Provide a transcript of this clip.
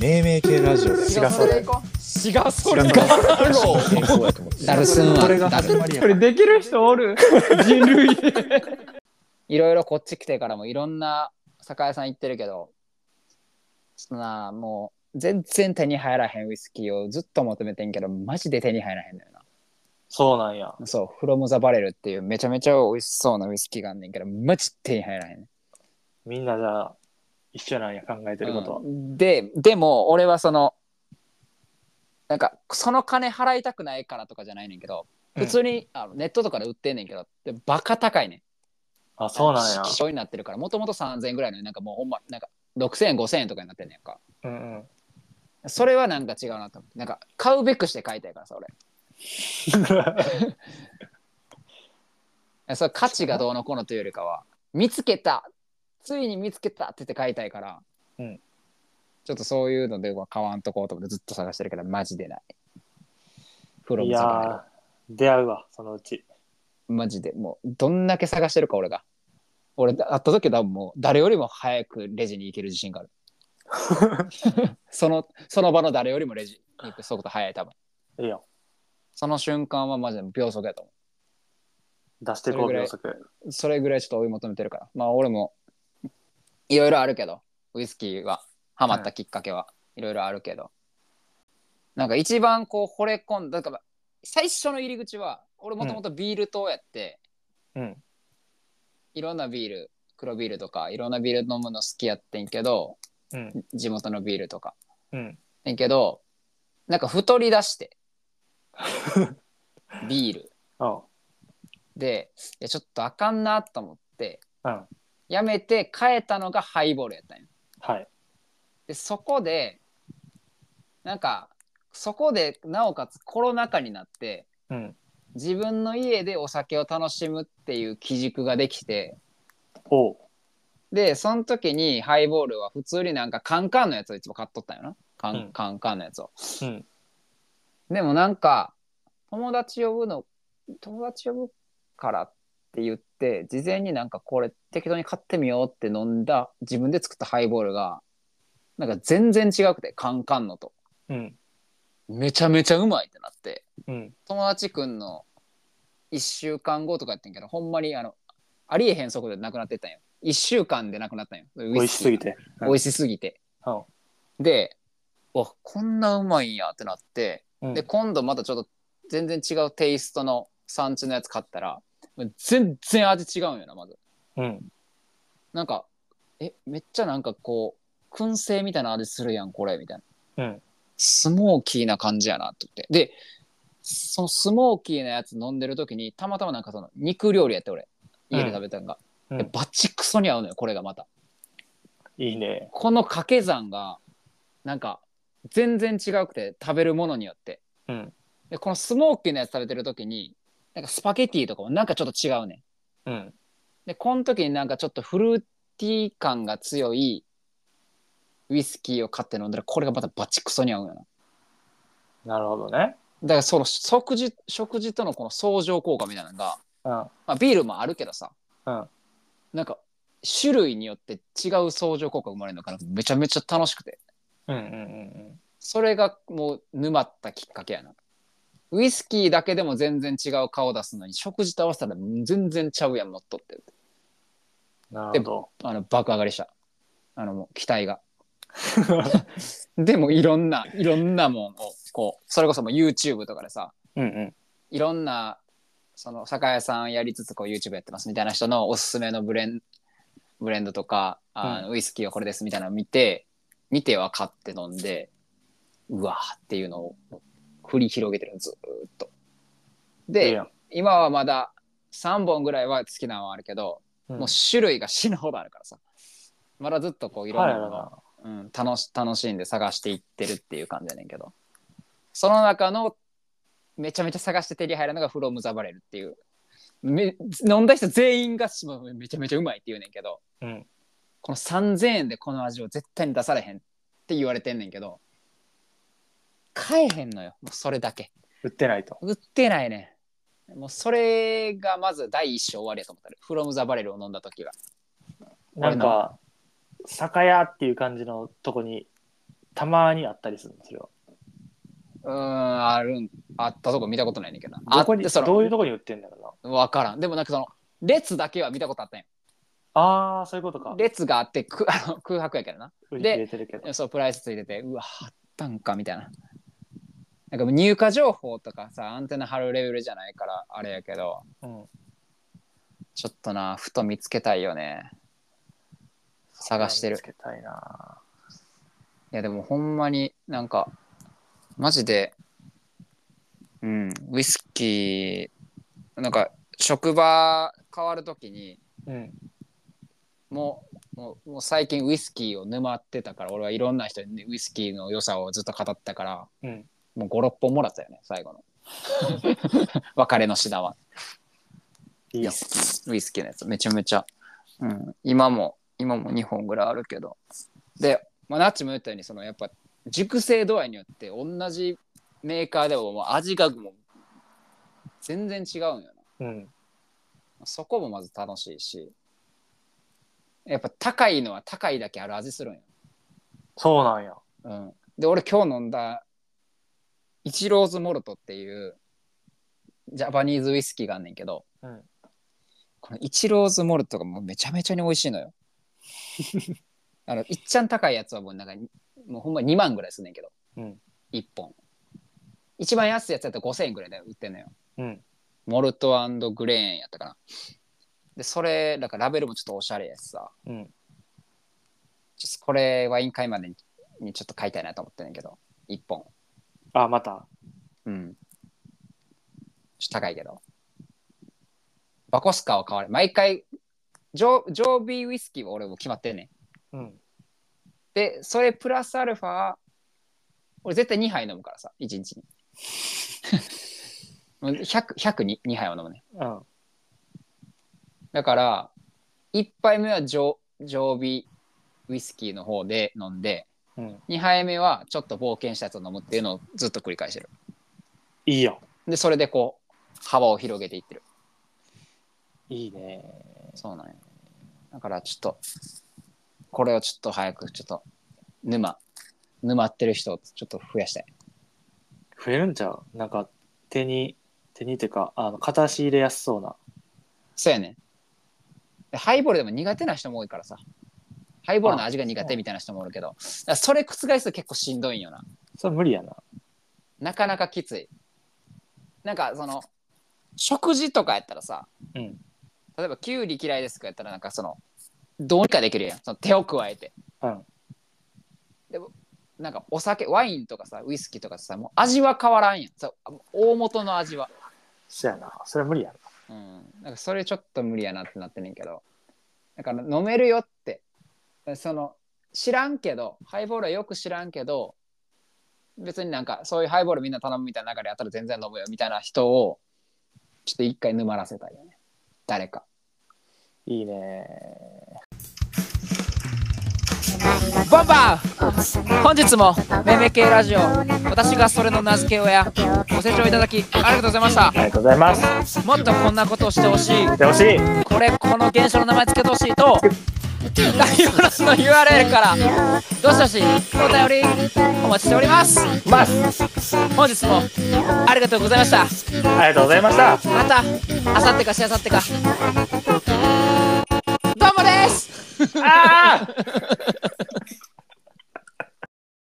命名系ラジオで。違うそれ行こう違うそれ違うか健康やと思ってダルスンは。これできる人おる？人類。でいろいろこっち来てからもいろんな酒屋さん行ってるけどそんなもう全然手に入らへんウイスキーをずっと求めてんけどマジで手に入らへんのよそうなんや。なそうフロムザバレルっていうめちゃめちゃ美味しそうなウイスキーがあんねんけどマジで手に入らへんねん。みんなじゃあ、一緒なんや、考えてることは。うんででも俺はそのなんかその金払いたくないからとかじゃないねんけど普通に、あのネットとかで売ってんねんけどでバカ高いねんあ、そうなんや。希少になってるからもともと3000円ぐらいのになんかもうほんまなんか6000円5000円とかになってんねんかうんうん。それはなんか違うなと思ってなんか買うべくして買いたいからさ俺 それ価値がどうのこうのというよりかは見つけたついに見つけたって言って買いたいから、うん。ちょっとそういうのでは買わんとこうと思ってずっと探してるけどマジでない。フロいムやー、出会うわ、そのうち。マジでもうどんだけ探してるか俺が。俺会った時はもう誰よりも早くレジに行ける自信がある。そのその場の誰よりもレジに行く速度早い多分。いいよ。その瞬間はマジで秒速やと思出してこう、ぐらい秒速。うそれぐらいちょっと追い求めてるから。まあ俺もいろいろあるけどウイスキーはハマったきっかけはいろいろあるけど、なんか一番こう惚れ込んだだから最初の入り口は俺もともとビール党やって、うん。いろんなビール黒ビールとかいろんなビール飲むの好きやってんけどうん。地元のビールとかうん。やんけどなんか太り出して ビールうん。でいやちょっとあかんなと思ってうん。やめて変えたのがハイボールやったんよはい。でそこでなんかそこでなおかつコロナ禍になってうん。自分の家でお酒を楽しむっていう基軸ができておう。でその時にハイボールは普通になんかカンカンのやつをいつも買っとったんよなカン,、うんカンカンのやつをうん。でもなんか友達呼ぶの友達呼ぶからって言って事前になんかこれ適当に買ってみようって飲んだ自分で作ったハイボールがなんか全然違くてカンカンのと。うん。めちゃめちゃうまいってなって。うん。友達くんの1週間後とかやってんけどほんまにあのありえへん速度でなくなってったんよ。1週間でなくなったんよ。美美味しすぎて。美味しすぎて。うん。でおこんなうまいんやってなって。うん。で今度またちょっと全然違うテイストの産地のやつ買ったら全然味違うんよなまず。うん。なんかえめっちゃなんかこう燻製みたいな味するやんこれみたいな。うん。スモーキーな感じやなって言って。でそのスモーキーなやつ飲んでる時にたまたまなんかその肉料理やって俺。家で食べたんが、うん。でバチクソに合うのよこれがまた。いいね。この掛け算がなんか全然違くて食べるものによって。うん。でこのスモーキーなやつ食べてる時になんかスパゲティとかもなんかちょっと違うねんうん。でこの時になんかちょっとフルーティー感が強いウイスキーを買って飲んだらこれがまたバチクソに合うんよななるほどね。だからその食事食事とのこの相乗効果みたいなのが、うん。まあ、ビールもあるけどさうん。なんか種類によって違う相乗効果が生まれるのかなめちゃめちゃ楽しくてうんうんうんそれがもう沼ったきっかけやなウイスキーだけでも全然違う顔出すのに食事と合わせたら全然ちゃうやんもっとってうん。なるほど。あの爆上がりしたあのもう期待が でもいろんないろんなもんをこうそれこそもう YouTube とかでさうんうん。いろんなその酒屋さんやりつつこう YouTube やってますみたいな人のおすすめのブレンブレンドとかあの、ウイスキーはこれですみたいなのを見て見ては買って飲んでうわーっていうのを繰り広げてるのずーっと。いいでやん。今はまだ3本ぐらいは好きなのはあるけど、うんもう種類が死ぬほどあるからさまだずっとこういろんはいなものをな。うん、楽し楽しんで探していってるっていう感じやねんけどその中のめちゃめちゃ探して手に入るのがフロムザバレルっていうめ飲んだ人全員がしもめちゃめちゃうまいって言うねんけどうん。この3000円でこの味を絶対に出されへんって言われてんねんけど買えへんのよもうそれだけ売ってないと。売ってないねんもうそれがまず第一章終わりやと思ったらフロムザバレルを飲んだ時がなんか、酒屋っていう感じのとこにたまにあったりするのそれは。うーん、あるん、あったとこ見たことないねんけどな。どこにあってそのどういうとこに売ってんだろうな。わからん。でもなんかその、列だけは見たことあったんや。ああ、そういうことか。列があって、くあの空白やけどな。売り切れてるけど。そう、プライスついてて、うわ、あったんかみたいな。なんか入荷情報とかさ、アンテナ張るレベルじゃないから、あれやけど、うん。ちょっとな、ふと見つけたいよね。探してる見つけたいな。いやでもほんまになんかマジでうんウイスキーなんか職場変わるときにうん。もうもうもう最近ウイスキーを沼ってたから俺はいろんな人にウイスキーの良さをずっと語ったからうん。もう56本もらったよね最後の。別れの品は。いいよ。ウイ。スキーのやつ。めちゃめちゃ、うん、今も今も2本ぐらいあるけど。で、まあ、ナッチも言ったようにそのやっぱ熟成度合いによって同じメーカーでももう味がもう全然違うんよな。うん。そこもまず楽しいし。やっぱ高いのは高いだけある味するんよ、そうなんや。うん、で俺今日飲んだイチローズモルトっていうジャパニーズウイスキーがあんねんけどうん。このイチローズモルトがもうめちゃめちゃに美味しいのよ。あのいっちゃん高いやつはもうなんかもうほんま2万ぐらいすんねんけどうん。1本。一番安いやつやったら5000円ぐらいで売ってんのよ。うん。モルトグレーンやったかな。でそれだからラベルもちょっとおしゃれやしさうん。ちょっとこれワイン買いまでににちょっと買いたいなと思ってんねんけど1本。あ、また。うん。ちょっと高いけど。バコスカは変わる。毎回ジョジョービーウイスキーは俺も決まってんねん。うん。で、それプラスアルファ、俺絶対2杯飲むからさ、1日に。もう100、100に2杯を飲むね。うん。だから、1杯目は常常備ウイスキーの方で飲んで、うん。2杯目はちょっと冒険したやつを飲むっていうのをずっと繰り返してる。いいよ。で、それでこう、幅を広げていってる。いいね。そうなんや。だからちょっと、これをちょっと早く、ちょっと、沼、沼ってる人をちょっと増やしたい。増えるんちゃう？なんか、手に、手にっていうか、あの、片足入れやすそうな。そうやねハイボールでも苦手な人も多いからさ。ハイボールの味が苦手みたいな人もおるけど、それ覆すと結構しんどいんよな。それ無理やな。なかなかきつい。なんかその、食事とかやったらさ、うん。例えばキュウリ嫌いですとかやったらなんかその、どうにかできるやん。その手を加えて。うん。なんかお酒、ワインとかさ、ウイスキーとかさ、もう味は変わらんやん。そう大元の味は。そやな。それ無理やうん。なんかそれちょっと無理やなってなってんねんけど。だから飲めるよって。その、知らんけど、ハイボールはよく知らんけど、別になんかそういうハイボールみんな頼むみたいな中でやったら全然飲むよみたいな人を、ちょっと一回沼らせたいよね。誰か。な。いいね。ボンバー本日もめめ系ラジオ私がそれの名付け親ご清聴いただきありがとうございましたありがとうございます。もっとこんなことをしてほしいしてほしい。これこの現象の名前つけてほしいと概要欄の URL からどしどしお便りお待ちしております。ます。本日もありがとうございました。ありがとうございました。またあさってかしあさってか。どうもです。ああ